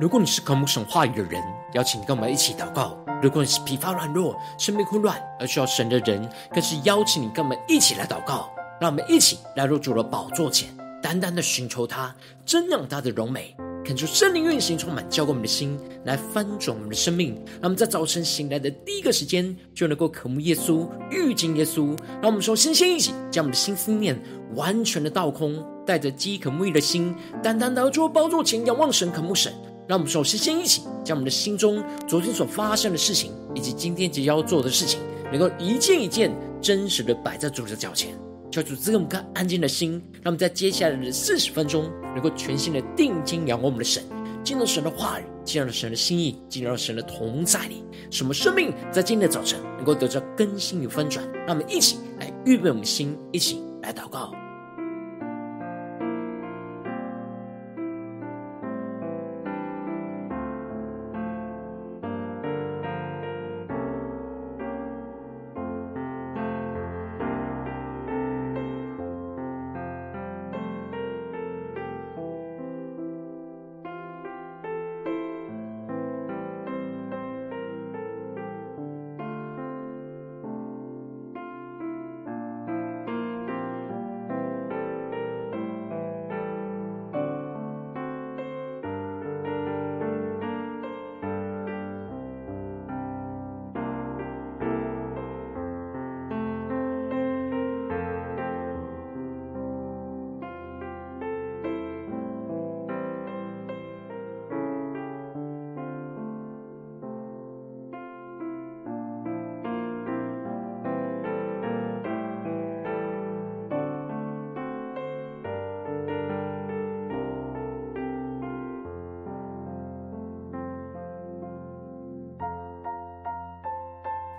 如果你是渴慕神话语的人，邀请跟我们一起祷告；如果你是疲乏软弱、生命混乱而需要神的人，更是邀请你跟我们一起来祷告。让我们一起来入主的宝座前，单单的寻求他，瞻仰他的荣美，恳求圣灵运行充满，浇灌我们的心，来翻转我们的生命。让我们在早晨醒来的第一个时间，就能够渴慕耶稣、遇见耶稣。让我们说，先先一起将我们的心思念完全的倒空，带着饥渴慕义的心，单单的入主宝座前仰望神、渴慕神。让我们首先先一起将我们的心中昨天所发生的事情，以及今天即将要做的事情，能够一件一件真实的摆在主的脚前，求主赐给我们颗安静的心，让我们在接下来的四十分钟，能够全心的定睛仰望我们的神，进入神的话语，进入神的心意，进入神的同在里，使我们生命在今天的早晨能够得到更新与翻转。让我们一起来预备我们的心，一起来祷告。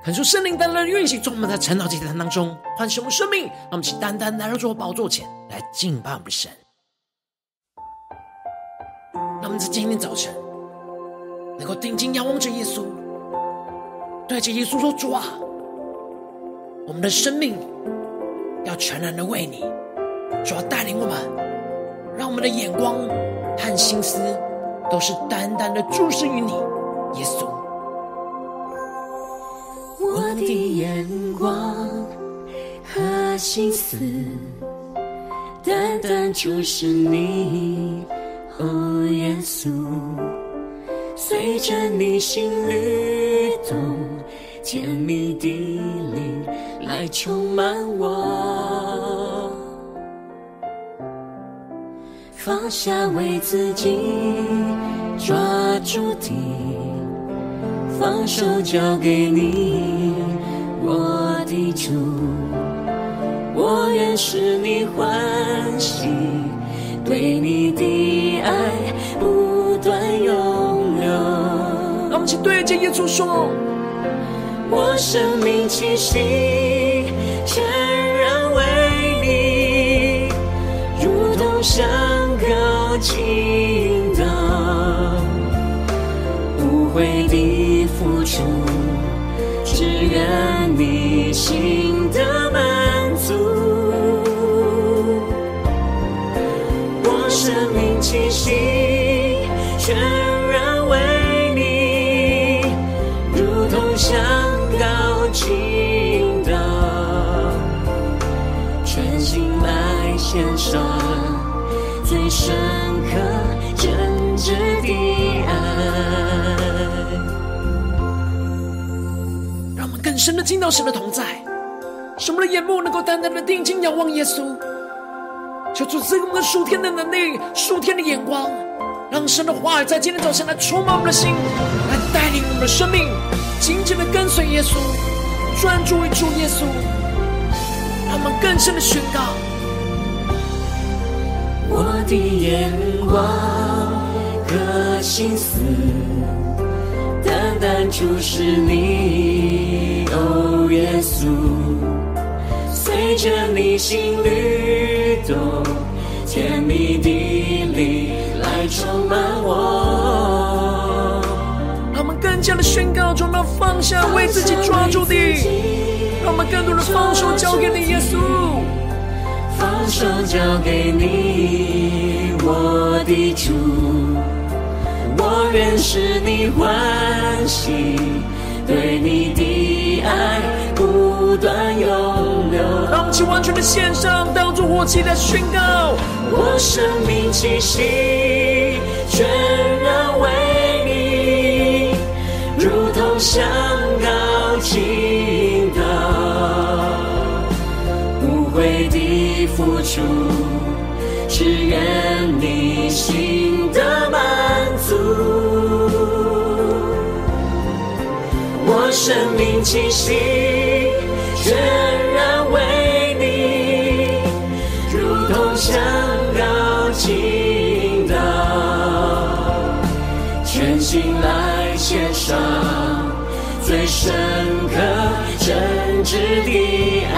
感受圣灵单单的运行，充满在晨祷祭坛当中，唤醒我们生命。让我们起单单来到主宝座前来敬拜我们神。让我们在今天早晨能够定睛仰望着耶稣，对着耶稣说：“主啊，我们的生命要全然的为你，主啊，带领我们，让我们的眼光和心思都是单单的注视于你，耶稣。”的眼光和心思，单单注视你，哦，耶稣，随着你心律动，甜蜜的灵来充满我，放下为自己抓住的。放手交给你，我的主，我愿使你欢喜，对你的爱不断永留。那我们一起对着耶稣说：我生命气息全然为你，如同香膏倾倒，无悔的。付出，只愿你心神的听到神的同在，使我们的眼目能够单单的定睛仰望耶稣，求主赐给我们属天的能力、属天的眼光，让神的话语在今天早晨来充满我们的心，来带领我们的生命，紧紧的跟随耶稣，专注于主耶稣，让我们更深的宣告：我的眼光和心思，单单注视你。哦，耶稣，随着你心律动，甜蜜的灵来充满我。让我们更加的宣告，中要放下为自己抓住的，让我们更多的放手交给你，耶稣，放手交给你，我的主，我愿使你欢喜，对你的爱不断永留。让我完全的献上，当作活祭的宣告。我生命气息全然为你，如同香膏倾倒，无悔的付出，只愿你心生命气息全然为你，如同香。倾倒，全心来献上最深刻真挚的爱。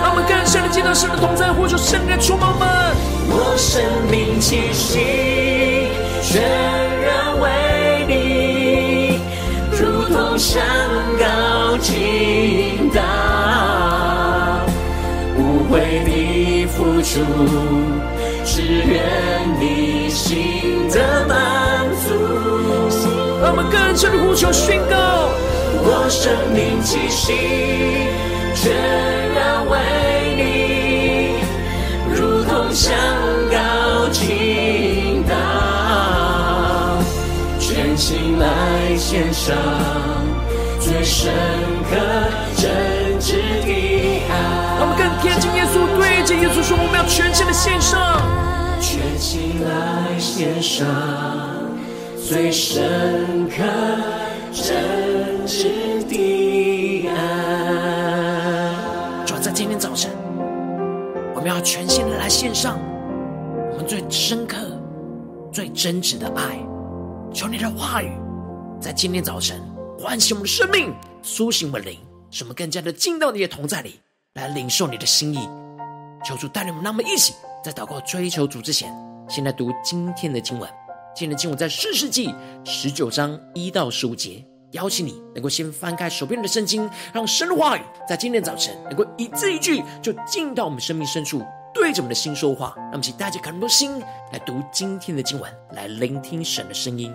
让我们更深的见到神的同在，呼求圣灵充满我们。我生命气息全然为，如同香膏倾倒，无悔的付出。只愿你心的满足。让我们更深的呼求宣告：我生命气息全然为你，如同香膏倾心来献上最深刻真挚的爱。我们更贴近耶稣，对着耶稣说：我们要全心的献上。全心来献上最深刻真挚的爱。主要在今天早晨，我们要全心的来献上我们最深刻、最真挚的爱。求你的话语在今天早晨唤醒我们的生命，苏醒我们灵，使我们更加的进到你的同在里，来领受你的心意。求主带领我们，让我们一起。在祷告追求主之前，先来读今天的经文。今天的经文在士师记十九章一到十五节。邀请你能够先翻开手边的圣经，让神的话语在今天早晨能够一字一句就进到我们生命深处，对着我们的心说话。让我们一起带着更多心来读今天的经文，来聆听神的声音。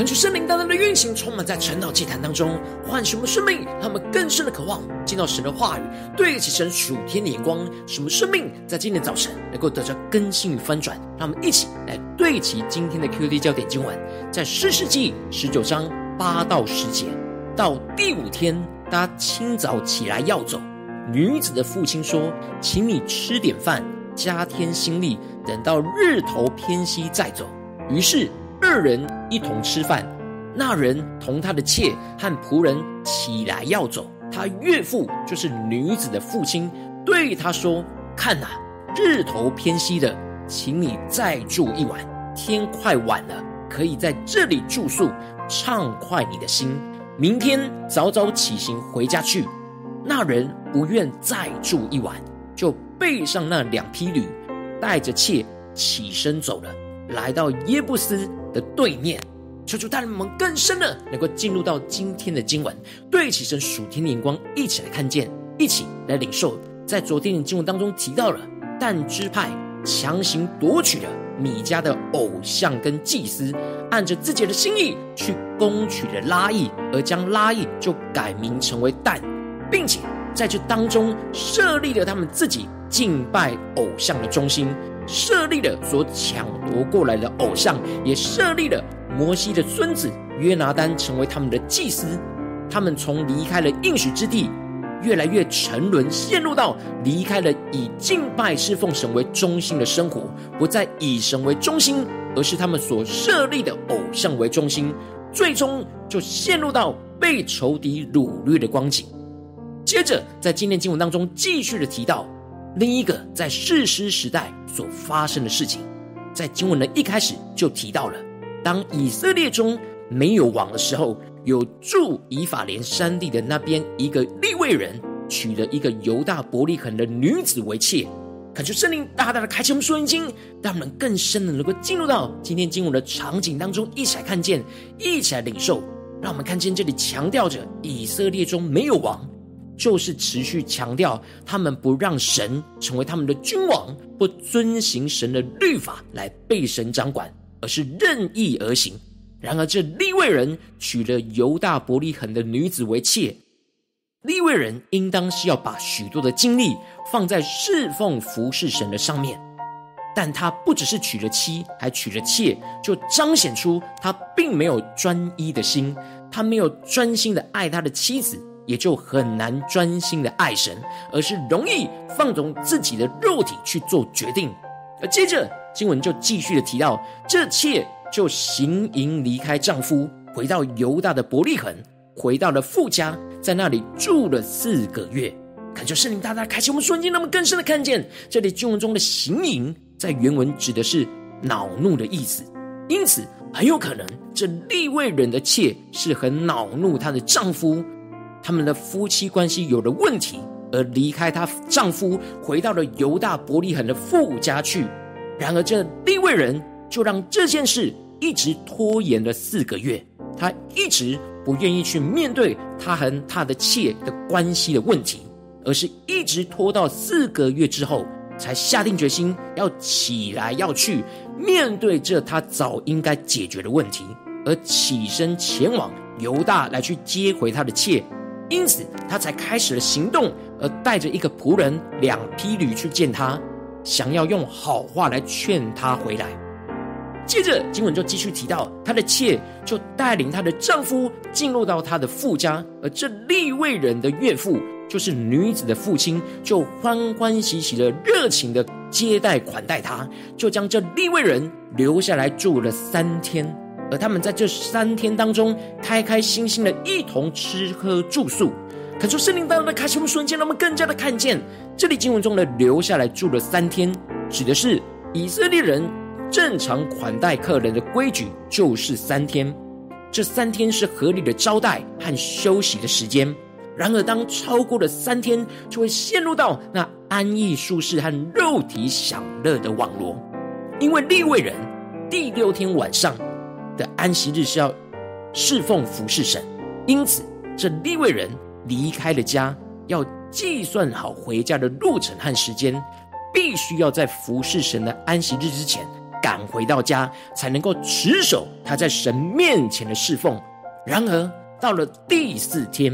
恳求圣灵大大的运行，充满在晨祷祭坛当中，唤醒我们生命，他们更深的渴望见到神的话语，对齐神属天的眼光，使我们生命在今天早晨能够得到更新与翻转。让我们一起来对齐今天的 QD 焦点经文，在士师记十九章八到十节。到第五天，他清早起来要走，女子的父亲说：“请你吃点饭，加添心力，等到日头偏西再走。”于是。二人一同吃饭，那人同他的妾和仆人起来要走。他岳父就是女子的父亲，对他说：“看呐，日头偏西了，请你再住一晚。天快晚了，可以在这里住宿，畅快你的心。明天早早起行回家去。”那人不愿再住一晚，就背上那两匹驴，带着妾起身走了，来到耶布斯的对面，求求大人们更深的能够进入到今天的经文，对起神属天的眼光，一起来看见，一起来领受。在昨天的经文当中提到了，但支派强行夺取了米迦的偶像跟祭司，按着自己的心意去攻取了拉亿，而将拉亿就改名成为但，并且在这当中设立了他们自己敬拜偶像的中心。设立了所抢夺过来的偶像，也设立了摩西的孙子约拿单成为他们的祭司。他们从离开了应许之地，越来越沉沦，陷入到离开了以敬拜侍奉神为中心的生活，不再以神为中心，而是他们所设立的偶像为中心，最终就陷入到被仇敌掳掠的光景。接着，在今天经文当中继续的提到。另一个在士师时代所发生的事情，在经文的一开始就提到了：当以色列中没有王的时候，有住以法莲山地的那边一个利未人，娶了一个犹大伯利恒的女子为妾。恳求圣灵大大的开启我们属灵眼睛，让我们更深的能够进入到今天经文的场景当中，一起来看见，一起来领受。让我们看见这里强调着以色列中没有王。就是持续强调，他们不让神成为他们的君王，不遵行神的律法来被神掌管，而是任意而行。然而，这利未人娶了犹大伯利恒的女子为妾，利未人应当是要把许多的精力放在侍奉服侍神的上面，但他不只是娶了妻，还娶了妾，就彰显出他并没有专一的心，他没有专心的爱他的妻子。也就很难专心的爱神，而是容易放纵自己的肉体去做决定。而接着经文就继续的提到，这妾就行营离开丈夫，回到犹大的伯利恒，回到了富家，在那里住了四个月。恳求圣灵大大开启我们瞬间，让我们更深的看见，这里经文中的行营在原文指的是恼怒的意思，因此很有可能这利未人的妾是很恼怒她的丈夫。他们的夫妻关系有了问题，而离开她丈夫，回到了犹大伯利恒的父家去。然而，这利未人就让这件事一直拖延了四个月。他一直不愿意去面对他和他的妾的关系的问题，而是一直拖到四个月之后，才下定决心要起来要去面对这他早应该解决的问题，而起身前往犹大来去接回他的妾。因此，他才开始了行动，而带着一个仆人、两匹驴去见他，想要用好话来劝他回来。接着，经文就继续提到，他的妾就带领她的丈夫进入到他的父家，而这利未人的岳父，就是女子的父亲，就欢欢喜喜的、热情的接待款待他，就将这利未人留下来住了三天。而他们在这三天当中，开开心心的一同吃喝住宿。可是圣灵当中的开启，我们瞬间让我们更加的看见，这里经文中的留下来住了三天，指的是以色列人正常款待客人的规矩，就是三天。这三天是合理的招待和休息的时间。然而，当超过了三天，就会陷入到那安逸舒适和肉体享乐的网罗。因为利未人第六天晚上。的安息日是要侍奉服侍神，因此这利未人离开了家，要计算好回家的路程和时间，必须要在服侍神的安息日之前赶回到家，才能够持守他在神面前的侍奉。然而到了第四天，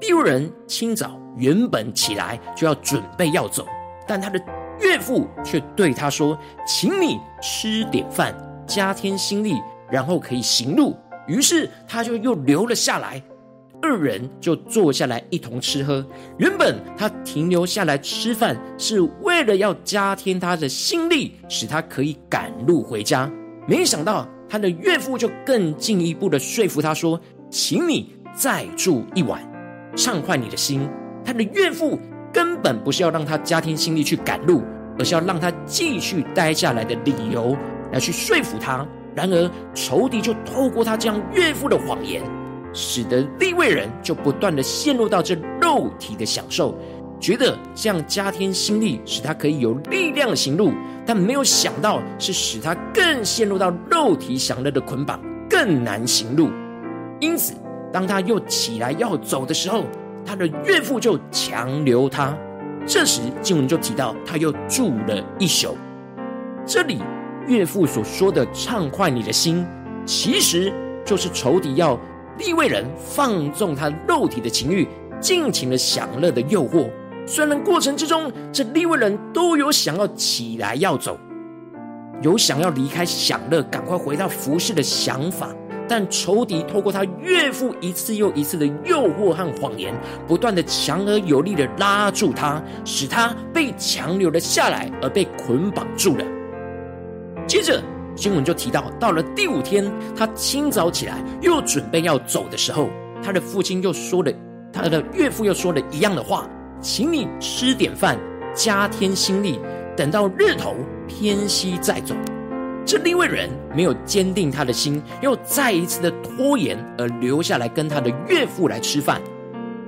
利未人清早原本起来就要准备要走，但他的岳父却对他说：“请你吃点饭，加添心力，然后可以行路。”于是他就又留了下来。二人就坐下来一同吃喝。原本他停留下来吃饭，是为了要加添他的心力，使他可以赶路回家。没想到他的岳父就更进一步的说服他说：“请你再住一晚，畅快你的心。”他的岳父根本不是要让他加添心力去赶路，而是要让他继续待下来的理由来去说服他。然而仇敌就透过他这样岳父的谎言。使得立位人就不断的陷入到这肉体的享受，觉得这样加添心力，使他可以有力量行路，但没有想到是使他更陷入到肉体享乐的捆绑，更难行路。因此，当他又起来要走的时候，他的岳父就强留他。这时经文就提到他又住了一宿。这里岳父所说的畅快你的心，其实就是仇敌要。利未人放纵他肉体的情欲，尽情的享乐的诱惑。虽然过程之中，这利未人都有想要起来要走，有想要离开享乐，赶快回到服侍的想法，但仇敌透过他岳父一次又一次的诱惑和谎言，不断的强而有力的拉住他，使他被强留了下来，而被捆绑住了。接着。经文就提到，到了第五天，他清早起来，又准备要走的时候，他的父亲又说了，他的岳父又说了一样的话，请你吃点饭，加添心力，等到日头偏西再走。这利未人没有坚定他的心，又再一次的拖延，而留下来跟他的岳父来吃饭。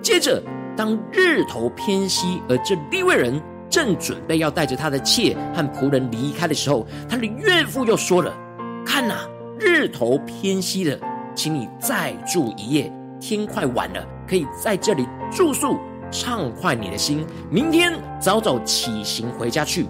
接着，当日头偏西，而这利未人。正准备要带着他的妾和仆人离开的时候，他的岳父又说了：“看哪，日头偏西了，请你再住一夜。天快晚了，可以在这里住宿，畅快你的心。明天早早起行回家去。”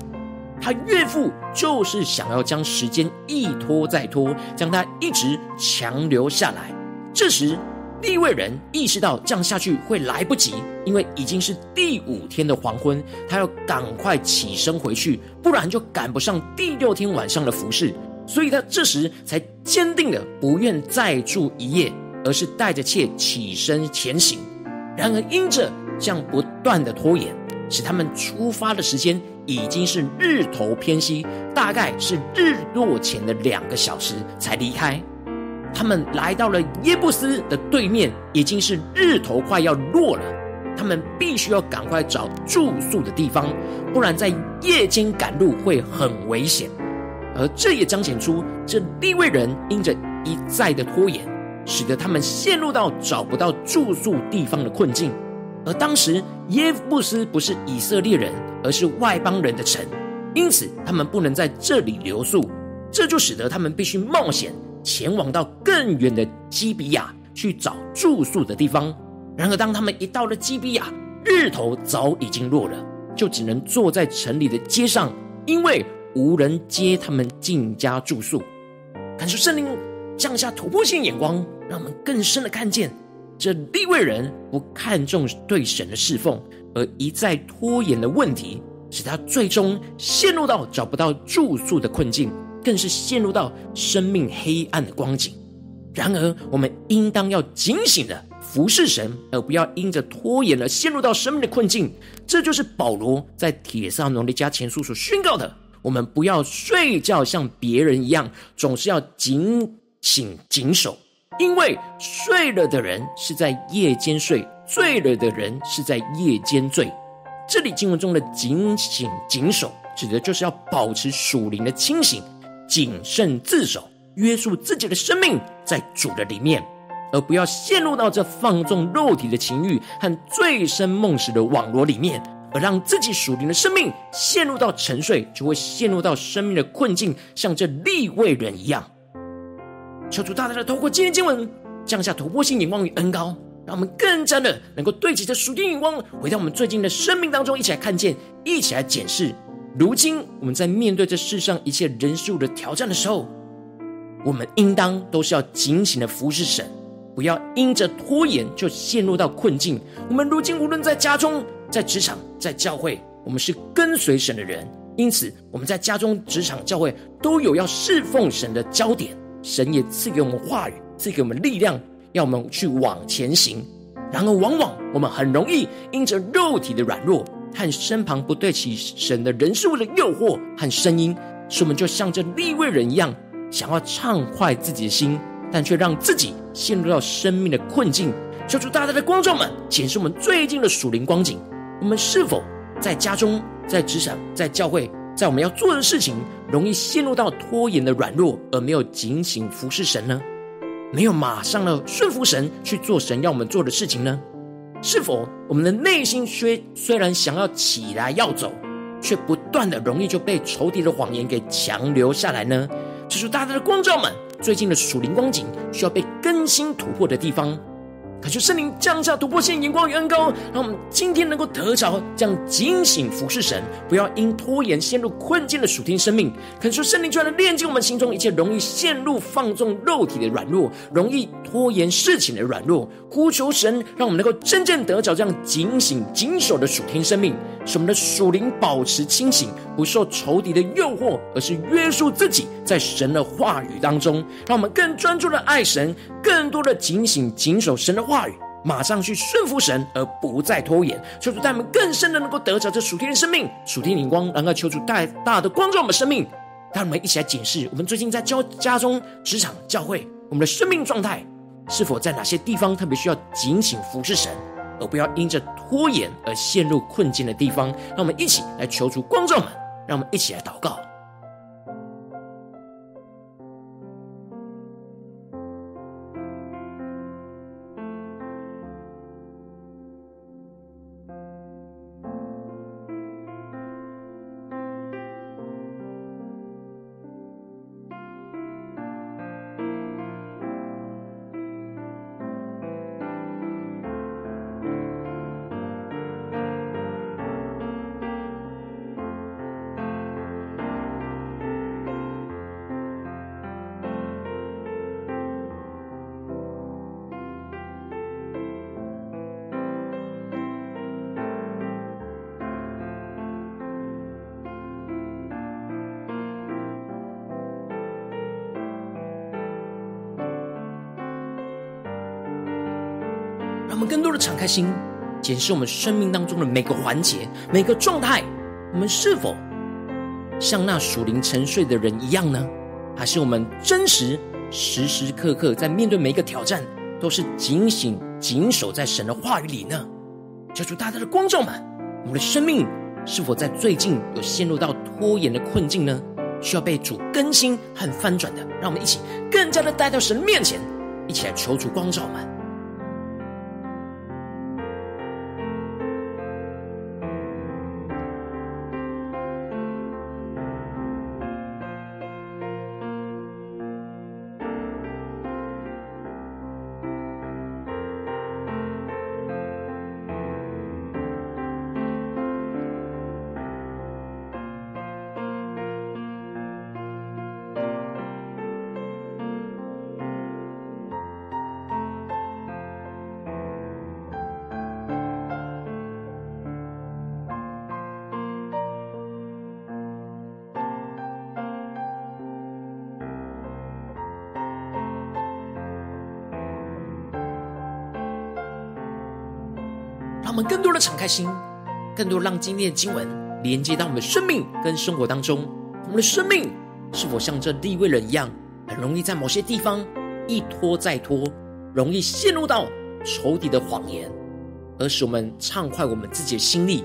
他岳父就是想要将时间一拖再拖，将他一直强留下来。这时，利未人意识到这样下去会来不及，因为已经是第五天的黄昏，他要赶快起身回去，不然就赶不上第六天晚上的服侍。所以他这时才坚定的不愿再住一夜，而是带着妾起身前行。然而因着这样不断的拖延，使他们出发的时间已经是日头偏西，大概是日落前的两个小时才离开。他们来到了耶布斯的对面，已经是日头快要落了。他们必须要赶快找住宿的地方，不然在夜间赶路会很危险。而这也彰显出这利未人因着一再的拖延，使得他们陷入到找不到住宿地方的困境。而当时耶布斯不是以色列人，而是外邦人的城，因此他们不能在这里留宿，这就使得他们必须冒险。前往到更远的基比亚去找住宿的地方。然而，当他们一到了基比亚，日头早已经落了，就只能坐在城里的街上，因为无人接他们进家住宿。感受圣灵降下突破性眼光，让我们更深的看见，这利未人不看重对神的侍奉，而一再拖延的问题，使他最终陷入到找不到住宿的困境。更是陷入到生命黑暗的光景。然而，我们应当要警醒的服侍神，而不要因着拖延而陷入到生命的困境。这就是保罗在帖撒罗尼迦前书所宣告的：我们不要睡觉，像别人一样，总是要警醒谨守，因为睡了的人是在夜间睡，醉了的人是在夜间醉。这里经文中的警醒谨守，指的就是要保持属灵的清醒。谨慎自守，约束自己的生命在主的里面，而不要陷入到这放纵肉体的情欲和醉生梦死的网罗里面，而让自己属灵的生命陷入到沉睡，就会陷入到生命的困境，像这利未人一样。求主大大的透过今天经文降下突破性眼光与恩膏，让我们更加的能够对齐这属天眼光，回到我们最近的生命当中，一起来看见，一起来检视。如今我们在面对这世上一切人事物的挑战的时候，我们应当都是要警醒的服侍神，不要因着拖延就陷入到困境。我们如今无论在家中、在职场、在教会，我们是跟随神的人，因此我们在家中、职场、教会都有要侍奉神的焦点。神也赐给我们话语，赐给我们力量，要我们去往前行。然而，往往我们很容易因着肉体的软弱和身旁不对齐神的人事物的诱惑和声音，使我们就像这利未人一样。想要畅快自己的心，但却让自己陷入到生命的困境。求主大大的光照们，检视我们最近的属灵光景。我们是否在家中、在职场、在教会，在我们要做的事情，容易陷入到拖延的软弱，而没有警醒服侍神呢？没有马上的顺服神去做神要我们做的事情呢？是否我们的内心虽虽然想要起来要走，却不断的容易就被仇敌的谎言给强留下来呢？这是大家的光照们，最近的属灵光景需要被更新突破的地方。恳求圣灵降下突破性眼光与恩膏，让我们今天能够得着这样警醒服侍神，不要因拖延陷入困境的属天生命。恳求圣灵就来炼净我们心中一切容易陷入放纵肉体的软弱，容易拖延事情的软弱。呼求神，让我们能够真正得着这样警醒谨守的属天生命，使我们的属灵保持清醒，不受仇敌的诱惑，而是约束自己在神的话语当中，让我们更专注的爱神，更多的警醒谨守神的话。话语，马上去顺服神，而不再拖延。求主带我们更深的能够得着这属天的生命，属天灵光，然后求主带大的光照我们生命。让我们一起来检视，我们最近在教家中、职场、教会，我们的生命状态是否在哪些地方特别需要警醒服侍神，而不要因着拖延而陷入困境的地方。让我们一起来求主光照们，让我们一起来祷告。更多的敞开心，检视我们生命当中的每个环节、每个状态，我们是否像那属灵沉睡的人一样呢？还是我们真实时时刻刻在面对每一个挑战，都是警醒、谨守在神的话语里呢？求主大大的光照们，我们的生命是否在最近有陷入到拖延的困境呢？需要被主更新和翻转的，让我们一起更加的带到神面前，一起来求主光照们。我们更多的敞开心，更多让今天的经文连接到我们的生命跟生活当中。我们的生命是否像这利未人一样，很容易在某些地方一拖再拖，容易陷入到仇敌的谎言，而使我们畅快我们自己的心力，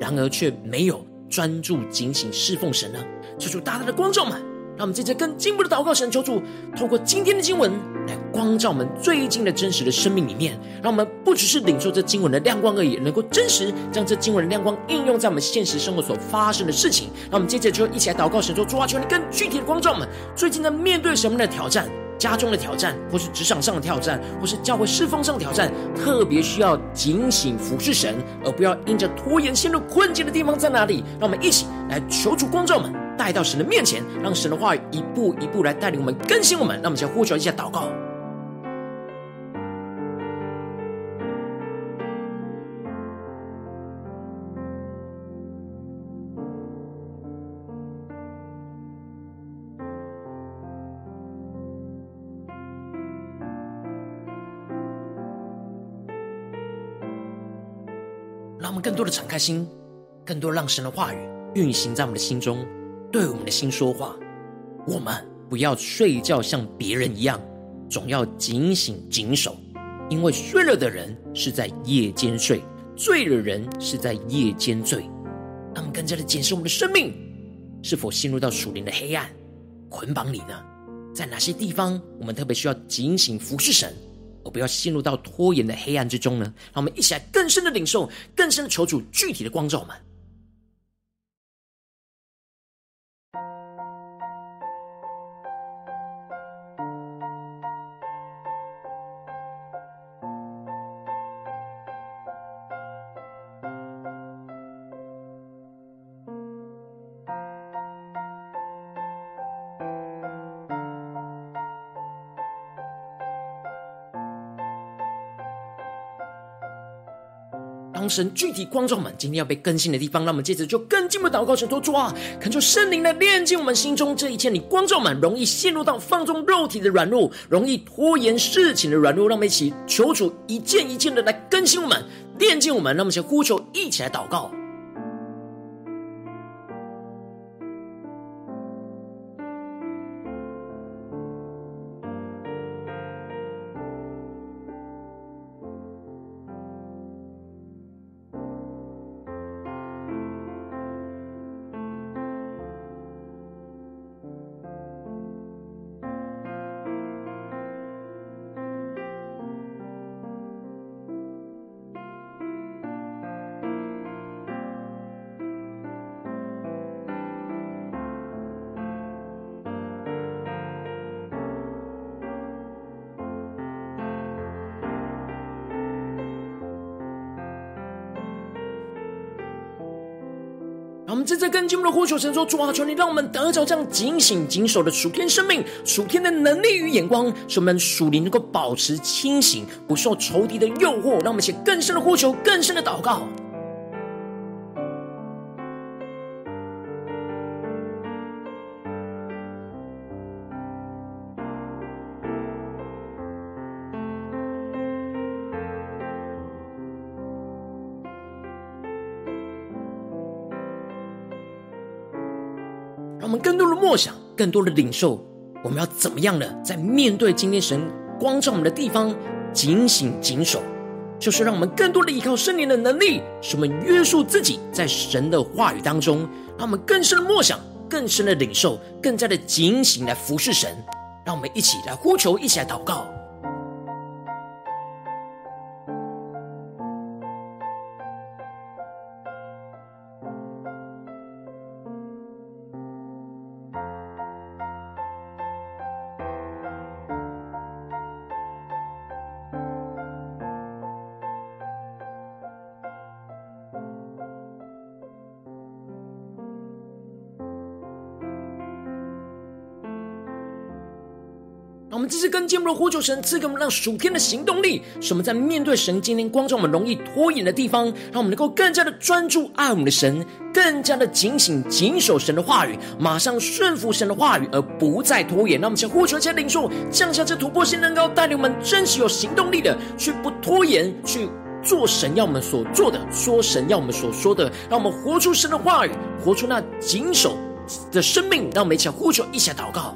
然而却没有专注警醒侍奉神呢？求主大大的光照们。让我们接着更进一步的祷告，神求主透过今天的经文光照我们最近的真实的生命里面，让我们不只是领受这经文的亮光而已，能够真实将这经文的亮光应用在我们现实生活所发生的事情。让我们接着就一起来祷告，神说：主啊，求你更具体的光照我们最近在面对什么样的挑战？家中的挑战，或是职场上的挑战，或是教会侍奉上的挑战，特别需要警醒服侍神，而不要因着拖延陷入困境的地方在哪里？让我们一起来求主光照们，带到神的面前，让神的话语一步一步来带领我们、更新我们。让我们先呼求一下祷告。更多的敞开心，更多让神的话语运行在我们的心中，对我们的心说话。我们不要睡觉像别人一样，总要警醒谨守，因为睡了的人是在夜间睡，醉了人是在夜间醉。让我们更加的检视我们的生命，是否陷入到属灵的黑暗捆绑里呢？在哪些地方，我们特别需要警醒服侍神？而不要陷入到拖延的黑暗之中呢？让我们一起来更深的领受，更深的求主具体的光照我们。当神具体光照们，今天要被更新的地方，让我们接着就更进一步祷告，神说主啊，恳求圣灵来炼净我们心中这一切。你光照们，容易陷入到放纵肉体的软弱，容易拖延事情的软弱，让我们一起求主一件一件的来更新我们，炼净我们。让我们先呼求，一起来祷告。在更进我们的呼求，神说：主啊，求你让我们得着这样警醒、谨守的属天生命、属天的能力与眼光，使我们属灵能够保持清醒，不受仇敌的诱惑。让我们写更深的呼求，更深的祷告。默想，更多的领受，我们要怎么样的？在面对今天神光照我们的地方，警醒谨守，就是让我们更多的依靠圣灵的能力，使我们约束自己在神的话语当中，让我们更深的默想，更深的领受，更加的警醒来服侍神。让我们一起来呼求，一起来祷告。跟进我们的呼求神，赐给我们让属天的行动力，使我们在面对神今天光照我们容易拖延的地方，让我们能够更加的专注爱我们的神，更加的警醒谨守神的话语，马上顺服神的话语，而不再拖延。让我们先呼求，先领受，降下这突破性能够带领我们真实有行动力的，去不拖延，去做神要我们所做的，说神要我们所说的，让我们活出神的话语，活出那谨守的生命。让我们一起呼求，一起祷告。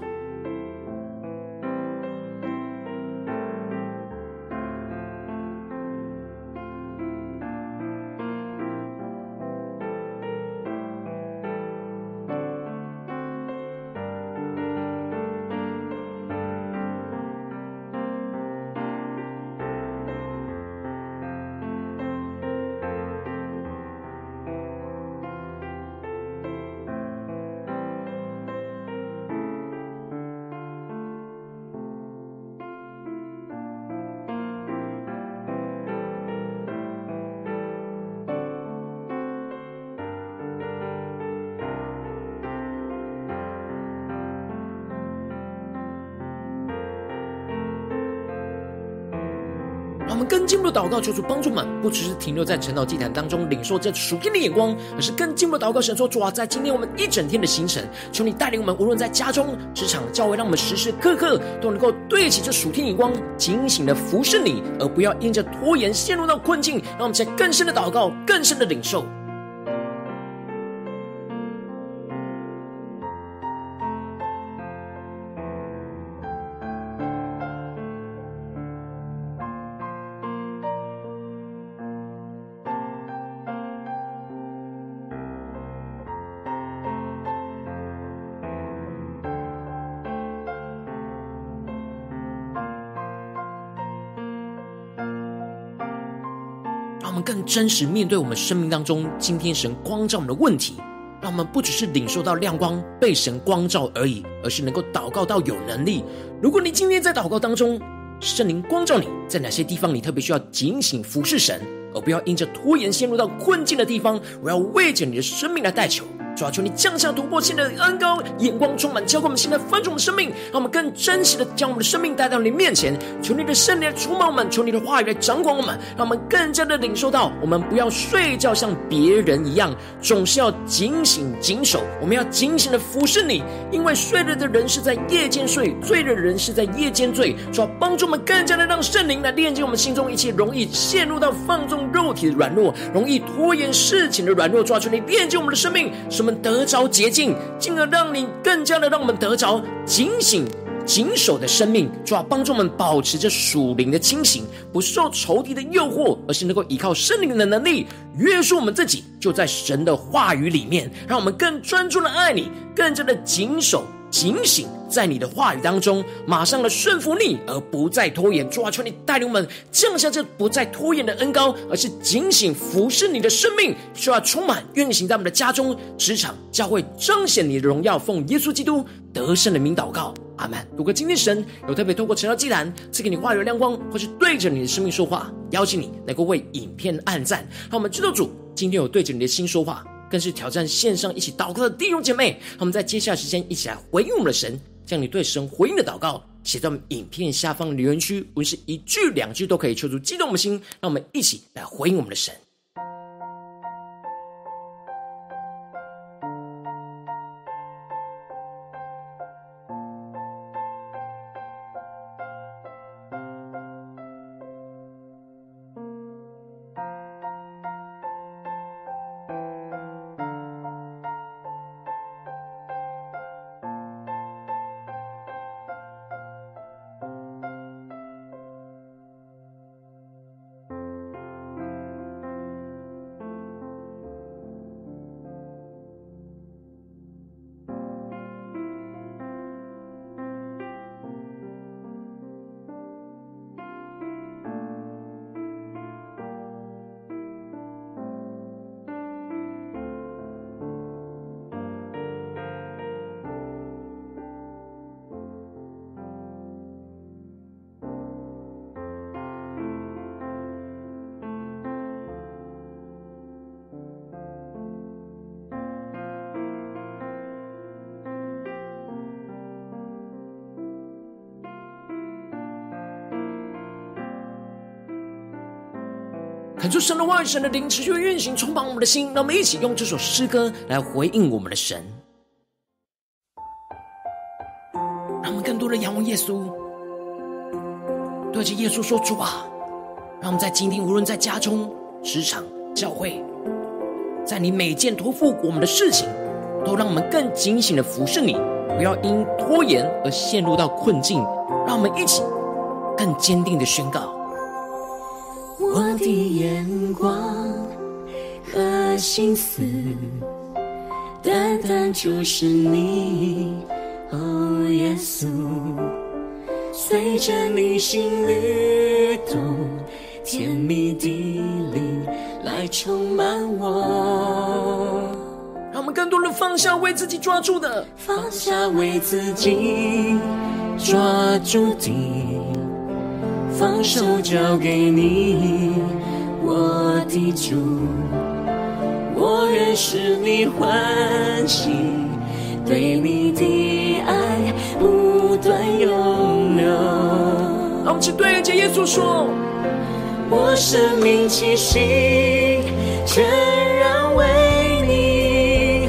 祷告，求主帮助们，不只是停留在晨祷祭坛当中领受这属天的眼光，而是更进一步祷告，神说主啊，在今天我们一整天的行程，求你带领我们，无论在家中、职场、教会，让我们时时刻刻都能够对起这属天眼光，警醒的服侍你，而不要因着拖延陷入到困境。让我们在更深的祷告，更深的领受。真实面对我们生命当中今天神光照我们的问题，让我们不只是领受到亮光被神光照而已，而是能够祷告到有能力。如果你今天在祷告当中，圣灵光照你在哪些地方，你特别需要警醒服侍神，而不要因着拖延陷入到困境的地方，我要为着你的生命来代求。主啊，求你降下突破性的恩膏，眼光充满，浇灌我们现在翻转我们生命，让我们更真实的将我们的生命带到你面前。求你的圣灵来触摸我们，求你的话语来掌管我们，让我们更加的领受到，我们不要睡觉像别人一样，总是要警醒谨守。我们要警醒的服侍你，因为睡了的人是在夜间睡，醉的人是在夜间醉。主要，帮助我们更加的让圣灵来炼净我们心中一切容易陷入到放纵肉体的软弱，容易拖延事情的软弱。主啊，求你炼净我们的生命。我们得着洁净，进而让你更加的让我们得着警醒、谨守的生命，主要帮助我们保持着属灵的清醒，不受仇敌的诱惑，而是能够依靠圣灵的能力约束我们自己，就在神的话语里面，让我们更专注的爱你，更加的谨守。警醒，在你的话语当中，马上的顺服你，而不再拖延。主啊，求你带领我们降下这不再拖延的恩膏，而是警醒服侍你的生命，需要充满运行在我们的家中、职场、教会，彰显你的荣耀。奉耶稣基督得胜的名祷告，阿门。如果今天神有特别透过晨祷祭坛赐给你话语的亮光，或是对着你的生命说话，邀请你能够为影片按赞，让我们知道主今天有对着你的心说话。更是挑战线上一起祷告的弟兄姐妹，我们在接下来时间一起来回应我们的神，将你对神回应的祷告写在我们影片下方留言区，无论是一句两句都可以，求主激动我们的心，让我们一起来回应我们的神。恳求神的话语、神的灵持续运行，充满我们的心。让我们一起用这首诗歌来回应我们的神，让我们更多的仰望耶稣，对着耶稣说：“主啊，让我们在今天，无论在家中、职场、教会，在你每件托付我们的事情，都让我们更警醒的服侍你，不要因拖延而陷入到困境。让我们一起更坚定的宣告。”光和心思，单单就是你，哦，耶稣，随着你心律动，甜蜜的灵来充满我。让我们更多人放下为自己抓住的，放下为自己抓住的。放手交给你，我的主，我愿使你欢喜，对你的爱不断涌流。让我们去对着耶稣说，我生命气息全然为你，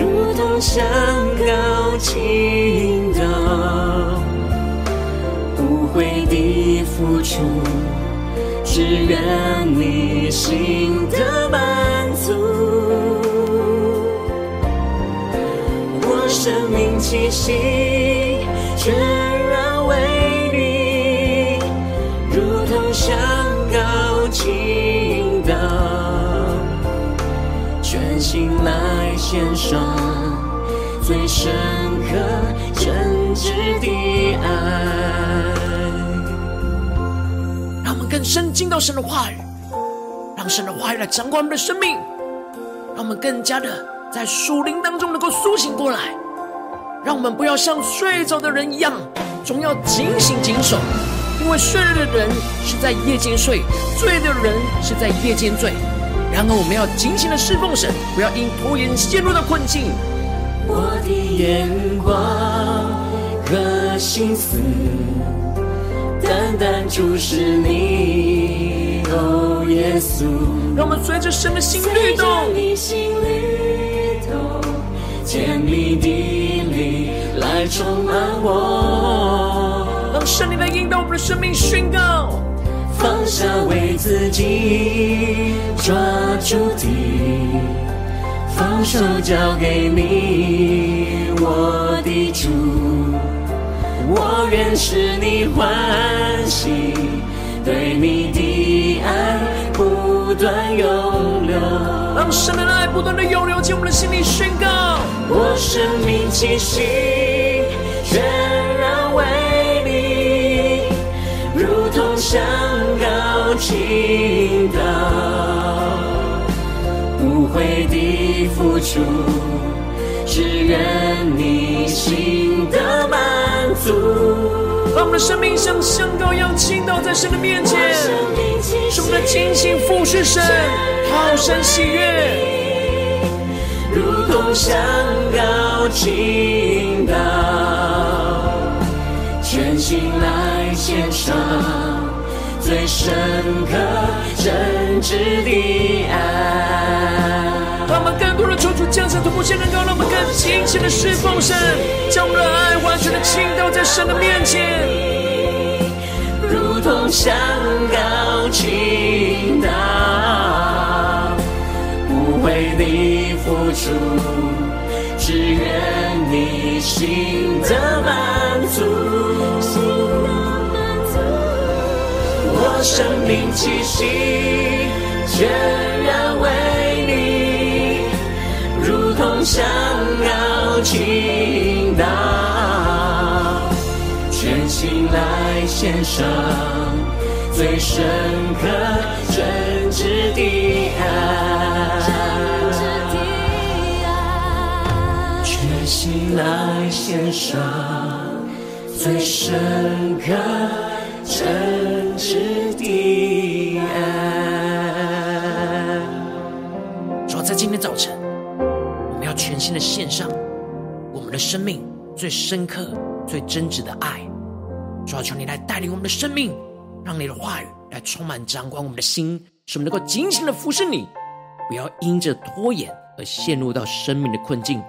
如同香膏倾倒，无悔的付出，只愿你心的满足。我生命气息全然为你，如同香膏倾倒，全心来献上最深刻真挚的爱。深进到神的话语，让神的话语来掌管我们的生命，让我们更加的在属灵当中能够苏醒过来。让我们不要像睡着的人一样，总要警醒警守，因为睡了的人是在夜间睡，醉的人是在夜间醉。然而，我们要警醒的侍奉神，不要因拖延陷入到困境。我的眼光和心思，单单注视你，哦，耶稣。让我们随着神的心律动，你心律动，甜蜜的灵来充满我。让圣灵来引导我们的生命宣告，放下为自己抓住的，放手交给你，我的主。我愿使你欢喜，对你的爱不断涌流。让神的爱不断的涌流进我们的心里，宣告：我生命气息全然为你，如同香膏倾倒，无悔的付出，只愿你心得满足。把我们的生命像香膏一样倾倒在神的面前，使我们的清心服侍神，讨神喜悦，如同香膏倾倒，全心来献上最深刻真挚的爱。让我们更多的求主降下突破性能够让我们更清晰的侍奉神，将我们的爱完全的倾倒在神的面前，如同香膏倾倒，不为你付出，只愿你心的满足。我生命气息全然为，香膏倾倒，全心来献上最深刻真挚的爱，全心来献上最深刻真挚的爱。主要在今天早晨，心的献上我们的生命最深刻、最真挚的爱。主要求你来带领我们的生命，让你的话语来充满、掌管我们的心，使我们能够紧紧的服侍你，不要因着拖延而陷入到生命的困境。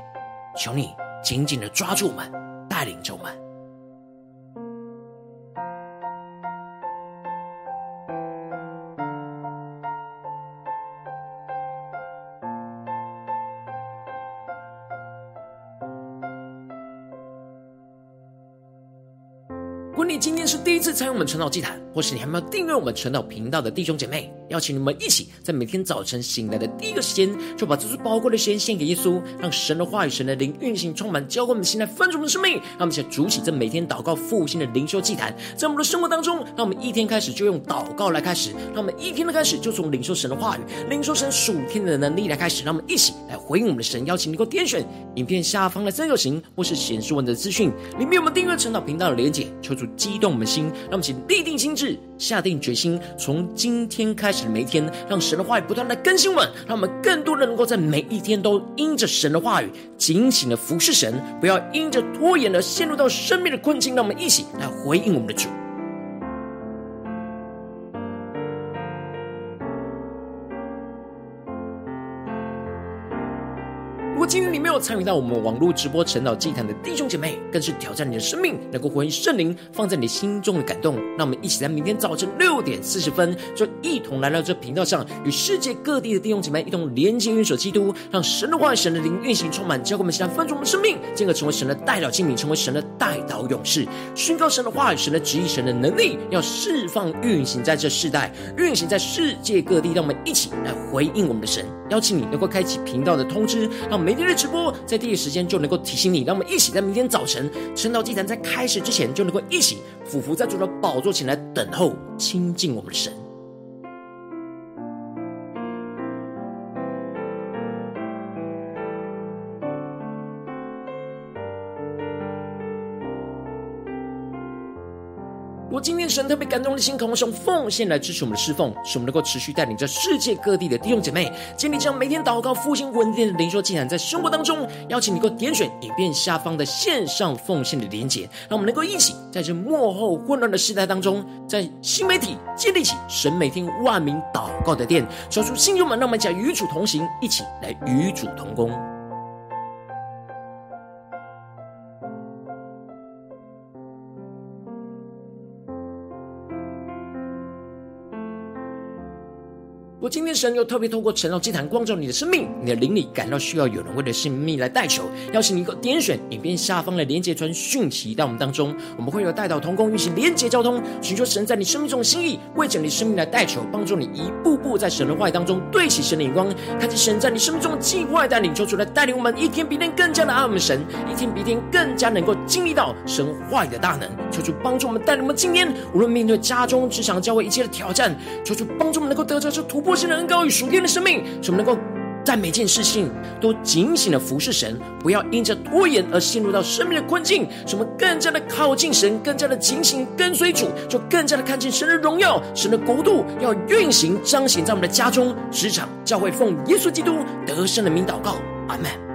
求你紧紧的抓住我们，带领着我们。第一次参与我们成祷祭坛，或是你还没有订阅我们成祷频道的弟兄姐妹，邀请你们一起在每天早晨醒来的第一个时间，就把这最宝贵的时间献给耶稣，让神的话语、神的灵运行充满，浇灌我们心来分足我们的生命。让我们一起筑起这每天祷告复兴的灵修祭坛，在我们的生活当中，让我们一天开始就用祷告来开始，让我们一天的开始就从领受神的话语、领受神属天的能力来开始。让我们一起来回应我们的神，邀请你给我点选影片下方的三角形，或是显示文字资讯里面有我们订阅晨祷频道的连结，求主激动我们的心，让我们一起立定心志，下定决心，从今天开始的每一天，让神的话语不断的更新我们，让我们更多的能够在每一天都因着神的话语警醒的服侍神，不要因着拖延而陷入到生命的困境。让我们一起来回应我们的主。有参与到我们网络直播晨祷祭坛的弟兄姐妹，更是挑战你的生命，能够回应圣灵放在你心中的感动。让我们一起在明天早晨六点四十分，就一同来到这频道上，与世界各地的弟兄姐妹一同连接、运手基督，让神的话语、神的灵运行充满，教给我们，现在分足我们生命，进而成为神的代表器皿，成为神的代祷勇士，宣告神的话语、神的旨意、神的能力，要释放运行在这世代，运行在世界各地。让我们一起来回应我们的神。邀请你能够开启频道的通知，让每天的直播在第一时间就能够提醒你。让我们一起在明天早晨晨祷祭坛在开始之前，就能够一起俯伏在主的宝座前来等候亲近我们的神。神特别感动的心，渴望用奉献来支持我们的侍奉，使我们能够持续带领着世界各地的弟兄姐妹，建立这样每天祷告、复兴、稳定的灵修祭坛，在生活当中，邀请你能够点选影片下方的线上奉献的连结，让我们能够一起在这幕后混乱的时代当中，在新媒体建立起神每天万名祷告的殿，说出信友们，让我们讲与主同行，一起来与主同工。今天神又特别透过晨祷祭坛光照你的生命，你的灵里感到需要有人为了生命来代求，邀请你一个点选影片下方的连结传讯息到我们当中，我们会有代祷同工运行连结交通，寻求神在你生命中的心意，为着你生命来代求，帮助你一步步在神的话语当中对齐神的眼光，看见神在你生命中的计划带领，求主来带领我们一天比一天更加的爱我们神，一天比一天更加能够经历到神话语的大能，求主帮助我们带领我们今天无论面对家中、职场、教会一切的挑战，求主帮助我们能够得着这突破。新的恩膏与属天的生命，使我们能够在每件事情都警醒的服侍神，不要因着拖延而陷入到生命的困境。使我们更加的靠近神，更加的警醒跟随主，就更加的看见神的荣耀、神的国度要运行彰显在我们的家中、职场、教会，奉耶稣基督得胜的名祷告，阿门。